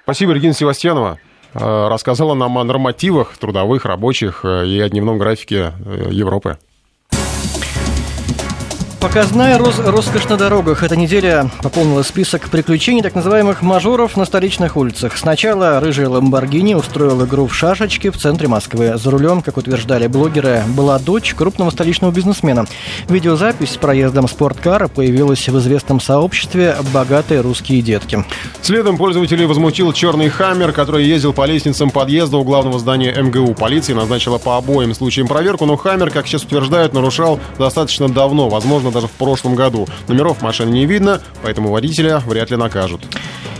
Спасибо, Регина Севастьянова рассказала нам о нормативах трудовых, рабочих и о дневном графике Европы. Показная роз роскошь на дорогах. Эта неделя пополнила список приключений так называемых мажоров на столичных улицах. Сначала рыжая Ламборгини устроил игру в шашечки в центре Москвы. За рулем, как утверждали блогеры, была дочь крупного столичного бизнесмена. Видеозапись с проездом спорткара появилась в известном сообществе «Богатые русские детки». Следом пользователей возмутил черный «Хаммер», который ездил по лестницам подъезда у главного здания МГУ. Полиция назначила по обоим случаям проверку, но «Хаммер», как сейчас утверждают, нарушал достаточно давно, возможно, даже в прошлом году. Номеров машины не видно, поэтому водителя вряд ли накажут.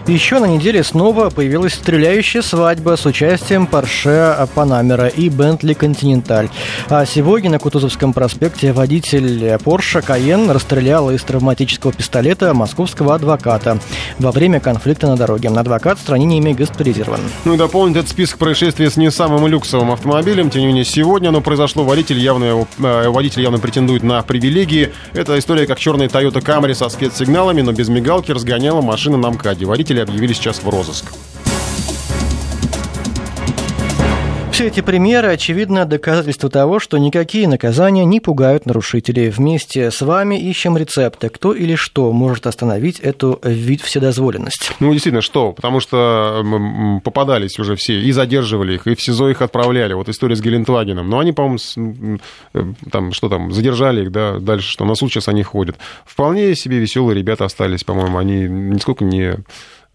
Еще на неделе снова появилась стреляющая свадьба с участием Porsche Panamera и Bentley Continental. А сегодня на Кутузовском проспекте водитель Porsche Cayenne расстрелял из травматического пистолета московского адвоката во время конфликта на дороге. Адвокат в стране не имеет госпитализирован. Ну и дополнит этот список происшествий с не самым люксовым автомобилем. Тем не менее, сегодня оно произошло. Водитель явно, э, водитель явно претендует на привилегии. Это история, как черная Toyota Camry со спецсигналами, но без мигалки разгоняла машина на МКАДе. Водители объявили сейчас в розыск. Все эти примеры, очевидно, доказательство того, что никакие наказания не пугают нарушителей. Вместе с вами ищем рецепты, кто или что может остановить эту вид вседозволенность. Ну, действительно, что? Потому что попадались уже все, и задерживали их, и в СИЗО их отправляли. Вот история с Гелендвагеном. Но они, по-моему, э, там, что там, задержали их, да, дальше что, на суд сейчас они ходят. Вполне себе веселые ребята остались, по-моему, они нисколько не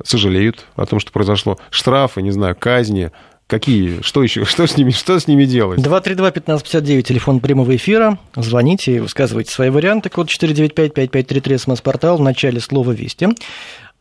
сожалеют о том, что произошло. Штрафы, не знаю, казни, Какие? Что еще? Что с ними, что с ними делать? 232-1559, телефон прямого эфира. Звоните и высказывайте свои варианты. Код 495-5533, смс-портал в начале слова «Вести».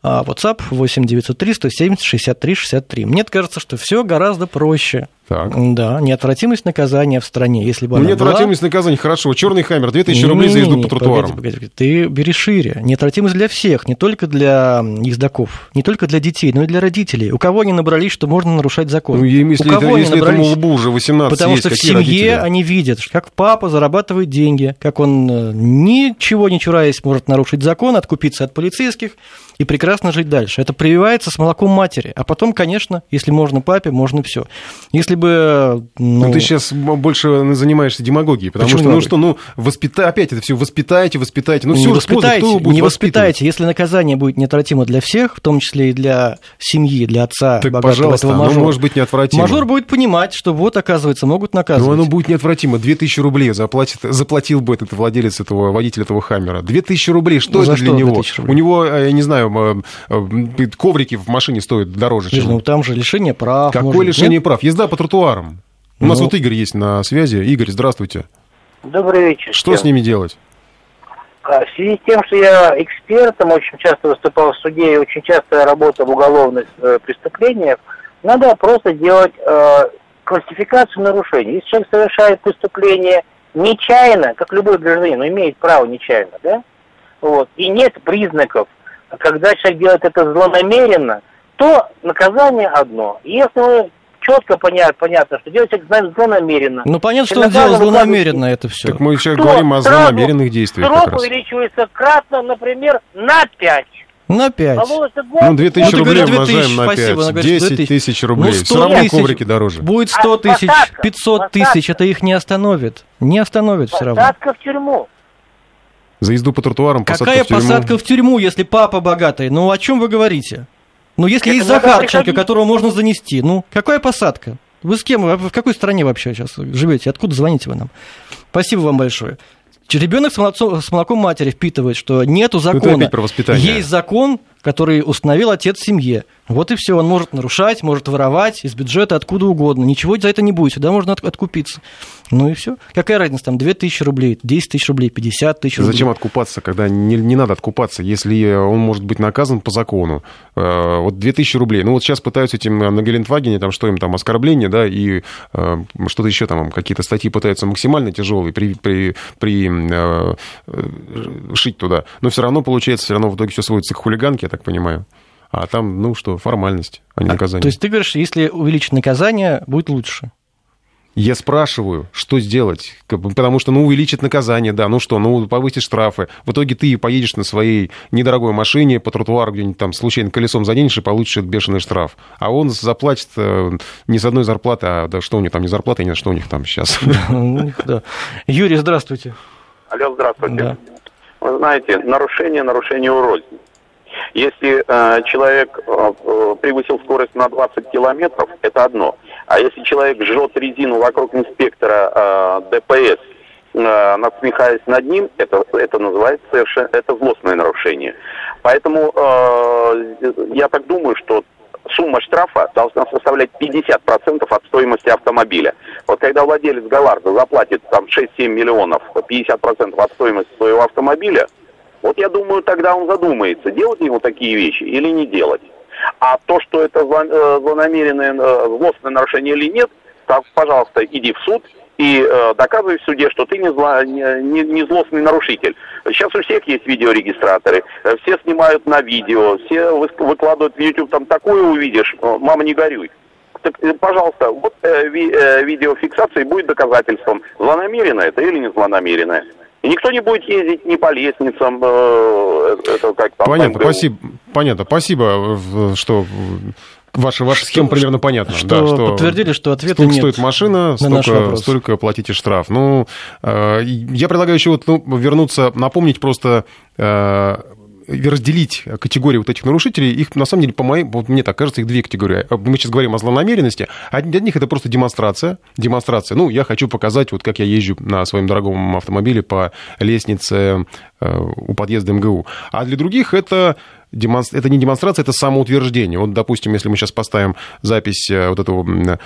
А WhatsApp 8 903 170 63 63. Мне кажется, что все гораздо проще. Так. Да, неотвратимость наказания в стране, если бы ну, неотвратимость была... наказания, хорошо. Черный хаммер, 2000 не, рублей за езду по тротуарам. Погоди, погоди, ты бери шире. Неотвратимость для всех, не только для ездаков, не только для детей, но и для родителей. У кого они набрались, что можно нарушать закон? Ну, если, У кого это, если этому лбу уже 18 Потому есть, что в семье родители? они видят, как папа зарабатывает деньги, как он, э, ничего не чураясь, может нарушить закон, откупиться от полицейских и прекрасно жить дальше. Это прививается с молоком матери. А потом, конечно, если можно папе, можно все. Если бы... Ну... ну, ты сейчас больше занимаешься демагогией, потому Почему что, ну что, ну, воспита... опять это все воспитайте, воспитайте. Ну, не все, воспитайте, будет не воспитайте. Если наказание будет неотвратимо для всех, в том числе и для семьи, для отца, так, пожалуйста, этого мажора, может быть неотвратимо. Мажор будет понимать, что вот, оказывается, могут наказывать. Ну, оно будет неотвратимо. 2000 рублей заплатит, заплатил бы этот владелец этого, водителя этого Хаммера. 2000 рублей, что ну, это для него? У него, э, я не знаю, коврики в машине стоят дороже, чем... Ну, там же лишение прав. Какое может, лишение нет? прав? Езда по тротуарам. У ну... нас вот Игорь есть на связи. Игорь, здравствуйте. Добрый вечер. Что всем. с ними делать? А, в связи с тем, что я экспертом, очень часто выступал в суде и очень часто работал в уголовных э, преступлениях, надо просто делать э, классификацию нарушений. Если человек совершает преступление нечаянно, как любой гражданин, но имеет право нечаянно, да, вот, и нет признаков когда человек делает это злонамеренно, то наказание одно. Если четко понятно, понятно, что делать человек злонамеренно. Ну, понятно, что он делал злонамеренно это все. Так мы сейчас говорим о злонамеренных действиях. Срок увеличивается кратно, например, на 5. На 5. Ну, 2000 ну, рублей умножаем на 5. Спасибо, 10 тысяч рублей. Ну, Все равно тысяч, коврики дороже. Будет 100 а тысяч, 500 тысяч, это их не остановит. Не остановит все равно. Посадка в тюрьму. За езду по тротуарам, посадка Какая в тюрьму. посадка в тюрьму, если папа богатый? Ну, о чем вы говорите? Ну, если Это есть Захарченко, которого можно занести, ну, какая посадка? Вы с кем, в какой стране вообще сейчас живете? Откуда звоните вы нам? Спасибо вам большое. Ребенок с, молоком матери впитывает, что нету закона. Есть закон, который установил отец семье. Вот и все, он может нарушать, может воровать из бюджета откуда угодно. Ничего за это не будет, сюда можно откупиться. Ну и все. Какая разница, там 2000 рублей, 10 тысяч рублей, 50 тысяч рублей. Зачем откупаться, когда не, не надо откупаться, если он может быть наказан по закону? Э, вот 2000 рублей. Ну вот сейчас пытаются этим на Гелендвагене, там что им там, оскорбление, да, и э, что-то еще там, какие-то статьи пытаются максимально тяжелые при, при, при э, шить туда. Но все равно получается, все равно в итоге все сводится к хулиганке, так понимаю. А там, ну что, формальность, а не наказание. То есть ты говоришь, если увеличить наказание, будет лучше? Я спрашиваю, что сделать? Потому что, ну, увеличит наказание, да, ну что, ну, повысить штрафы. В итоге ты поедешь на своей недорогой машине по тротуару где-нибудь там случайно колесом заденешь и получишь этот бешеный штраф. А он заплатит э, не с одной зарплаты, а да что у них там, не зарплата, а не что у них там сейчас. Юрий, здравствуйте. Алло, здравствуйте. Вы знаете, нарушение, нарушение рознь. Если э, человек э, э, превысил скорость на 20 километров, это одно. А если человек жжет резину вокруг инспектора э, ДПС, э, насмехаясь над ним, это, это называется совершенно, это злостное нарушение. Поэтому э, я так думаю, что сумма штрафа должна составлять 50% от стоимости автомобиля. Вот когда владелец Галарда заплатит там 6-7 миллионов, 50% от стоимости своего автомобиля, вот я думаю, тогда он задумается, делать ему такие вещи или не делать. А то, что это э, злонамеренное, э, злостное нарушение или нет, так, пожалуйста, иди в суд и э, доказывай в суде, что ты не, зло, не, не злостный нарушитель. Сейчас у всех есть видеорегистраторы, э, все снимают на видео, все выкладывают в YouTube, там такое увидишь, мама не горюй. Так, пожалуйста, вот э, ви, э, видеофиксация будет доказательством, злонамеренно это или не злонамеренное. И никто не будет ездить ни по лестницам, э, это как там. Понятно, МГУ. спасибо, понятно, спасибо, что ваша, ваша схема примерно понятна. что да, подтвердили, что ответа сколько нет стоит машина, на столько, столько платите штраф. Ну, э, я предлагаю еще вот, ну, вернуться, напомнить просто э, разделить категории вот этих нарушителей, их на самом деле, по моей, вот мне так кажется, их две категории. Мы сейчас говорим о злонамеренности, а для них это просто демонстрация. Демонстрация. Ну, я хочу показать, вот как я езжу на своем дорогом автомобиле по лестнице э, у подъезда МГУ. А для других это демонс- это не демонстрация, это самоутверждение. Вот, допустим, если мы сейчас поставим запись э, вот этого м,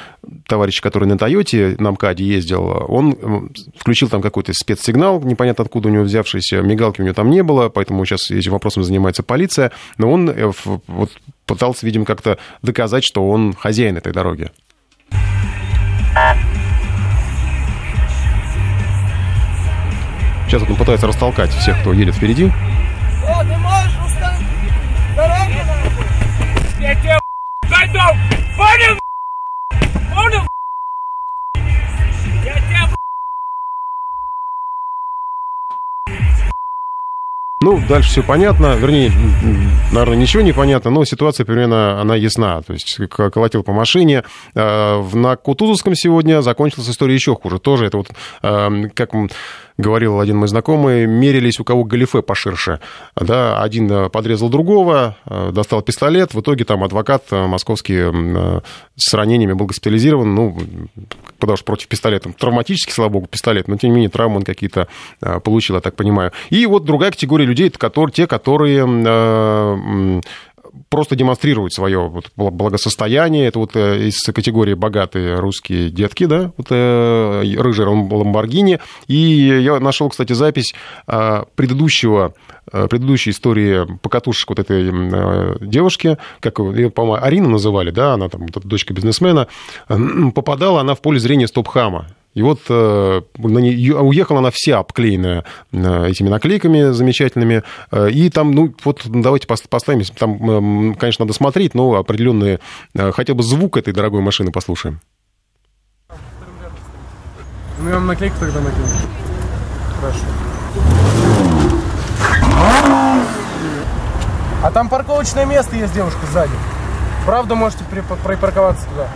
товарища, который на Тойоте, на МКАДе ездил, он включил там какой-то спецсигнал, непонятно откуда у него взявшийся, мигалки у него там не было, поэтому сейчас этим вопросом занимается полиция, но он э, вот пытался, видимо, как-то доказать, что он хозяин этой дороги. Сейчас он пытается растолкать всех, кто едет впереди. Дойду! Понял? Понял? Я тебя Ну, дальше все понятно. Вернее, наверное, ничего не понятно, но ситуация примерно она ясна. То есть колотил по машине. В- На Кутузовском сегодня закончилась история еще хуже. Тоже это вот, э, как говорил один мой знакомый, мерились у кого галифе поширше. Да, один э, подрезал другого, э, достал пистолет. В итоге там адвокат э, московский с ранениями был госпитализирован. Ну, потому что против пистолета. Травматический, слава богу, пистолет, но тем не менее травмы он какие-то получил, я так понимаю. И вот другая категория людей, это которые, те, которые просто демонстрируют свое вот бл- благосостояние. Это вот э, из категории богатые русские детки, да, вот э, рыжий Лам- Ламборгини. И я нашел, кстати, запись э, предыдущего предыдущей истории покатушек вот этой девушки, как ее, по-моему, Арина называли, да, она там, дочка бизнесмена, попадала она в поле зрения стоп-хама. И вот э, на нее, уехала она вся обклеенная э, этими наклейками замечательными. Э, И там, ну, вот давайте пос- поставим, там, конечно, надо смотреть, но определенные, хотя бы звук этой дорогой машины послушаем. Ну, я вам наклейку тогда накину. Хорошо. А там парковочное место есть, девушка, сзади. Правда, можете при- припарковаться туда.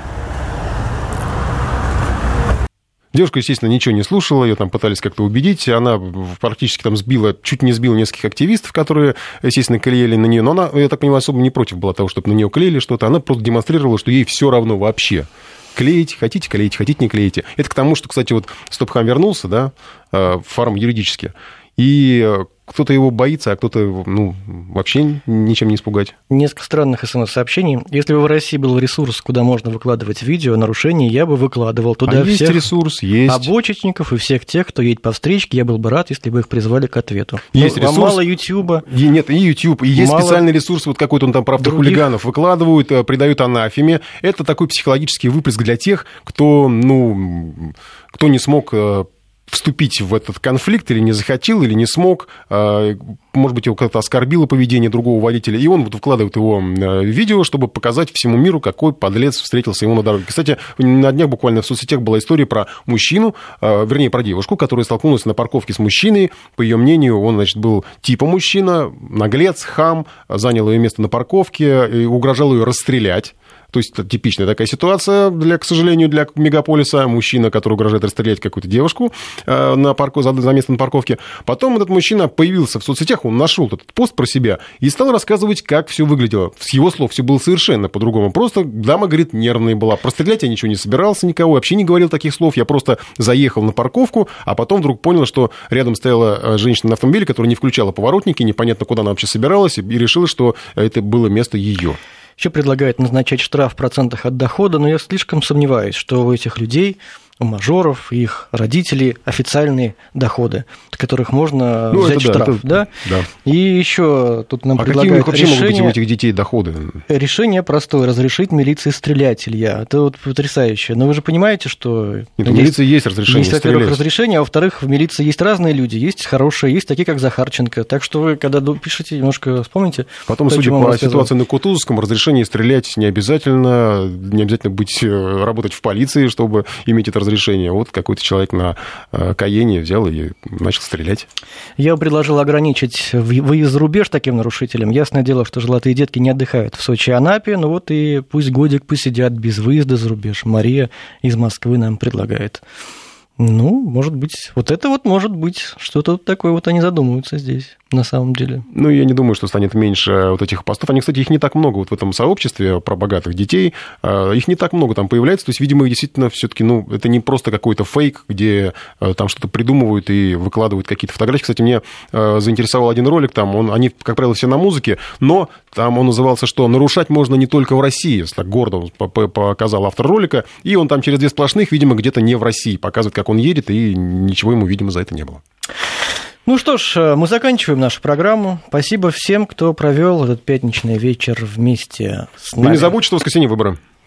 Девушка, естественно, ничего не слушала, ее там пытались как-то убедить. Она практически там сбила, чуть не сбила нескольких активистов, которые, естественно, клеили на нее. Но она, я так понимаю, особо не против была того, чтобы на нее клеили что-то. Она просто демонстрировала, что ей все равно вообще. Клеить, хотите клеить, хотите не клеите. Это к тому, что, кстати, вот Стопхам вернулся, да, э, фарм юридически. И э, кто-то его боится, а кто-то, ну, вообще ничем не испугать. Несколько странных смс-сообщений. Если бы в России был ресурс, куда можно выкладывать видео нарушений, я бы выкладывал туда А есть всех ресурс, есть. обочечников и всех тех, кто едет по встречке. Я был бы рад, если бы их призвали к ответу. Есть а ресурс. мало Ютьюба. И нет, и YouTube, и есть Мало специальный ресурс, вот какой-то он там, правда, других. хулиганов выкладывают, э, придают анафеме. Это такой психологический выплеск для тех, кто, ну, кто не смог э, вступить в этот конфликт или не захотел, или не смог, э, может быть, его как-то оскорбило поведение другого водителя, и он вот вкладывает его э, видео, чтобы показать всему миру, какой подлец встретился ему на дороге. Кстати, на днях буквально в соцсетях была история про мужчину, э, вернее, про девушку, которая столкнулась на парковке с мужчиной. По ее мнению, он, значит, был типа мужчина, наглец, хам, занял ее место на парковке и угрожал ее расстрелять. То есть это типичная такая ситуация, для, к сожалению, для мегаполиса. Мужчина, который угрожает расстрелять какую-то девушку э, на парку, за, за место на парковке. Потом этот мужчина появился в соцсетях, он нашел этот пост про себя и стал рассказывать, как все выглядело. С его слов все было совершенно по-другому. Просто дама, говорит, нервная была. Прострелять я ничего не собирался никого, вообще не говорил таких слов. Я просто заехал на парковку, а потом вдруг понял, что рядом стояла э, женщина на автомобиле, которая не включала поворотники, непонятно, куда она вообще собиралась, и решила, что это было место ее. Еще предлагают назначать штраф в процентах от дохода, но я слишком сомневаюсь, что у этих людей, мажоров, их родителей официальные доходы, от которых можно Ну, взять это да, штраф. это- да? да. И еще тут нам А какие предлагают вообще могут быть у решение, этих детей доходы? решение простое, разрешить милиции стрелять, Илья. Это вот потрясающе. Но вы же понимаете, что... Нет, у милиции есть разрешение Есть, во-первых, разрешение, а во-вторых, в милиции есть разные люди. Есть хорошие, есть такие, как Захарченко. Так что вы, когда пишете, немножко вспомните. Потом, то, судя по ситуации на Кутузовском, разрешение стрелять не обязательно, не обязательно быть, э, работать в полиции, чтобы иметь это разрешения. Вот какой-то человек на э, Каене взял и начал стрелять. Я предложил ограничить выезд за рубеж таким нарушителям. Ясное дело, что золотые детки не отдыхают в Сочи и Анапе, ну вот и пусть годик посидят без выезда за рубеж. Мария из Москвы нам предлагает. Ну, может быть, вот это вот может быть, что-то такое вот они задумываются здесь на самом деле. Ну, я не думаю, что станет меньше вот этих постов. Они, кстати, их не так много вот в этом сообществе про богатых детей. А, их не так много там появляется. То есть, видимо, действительно все-таки, ну, это не просто какой-то фейк, где а, там что-то придумывают и выкладывают какие-то фотографии. Кстати, мне а, заинтересовал один ролик там. Он, они, как правило, все на музыке, но там он назывался, что нарушать можно не только в России. Так гордо показал автор ролика. И он там через две сплошных, видимо, где-то не в России. Показывает, как едет, и ничего ему, видимо, за это не было. Ну что ж, э, мы заканчиваем нашу программу. Спасибо всем, кто провел этот пятничный вечер вместе с нами. И не забудь, что в воскресенье выборы.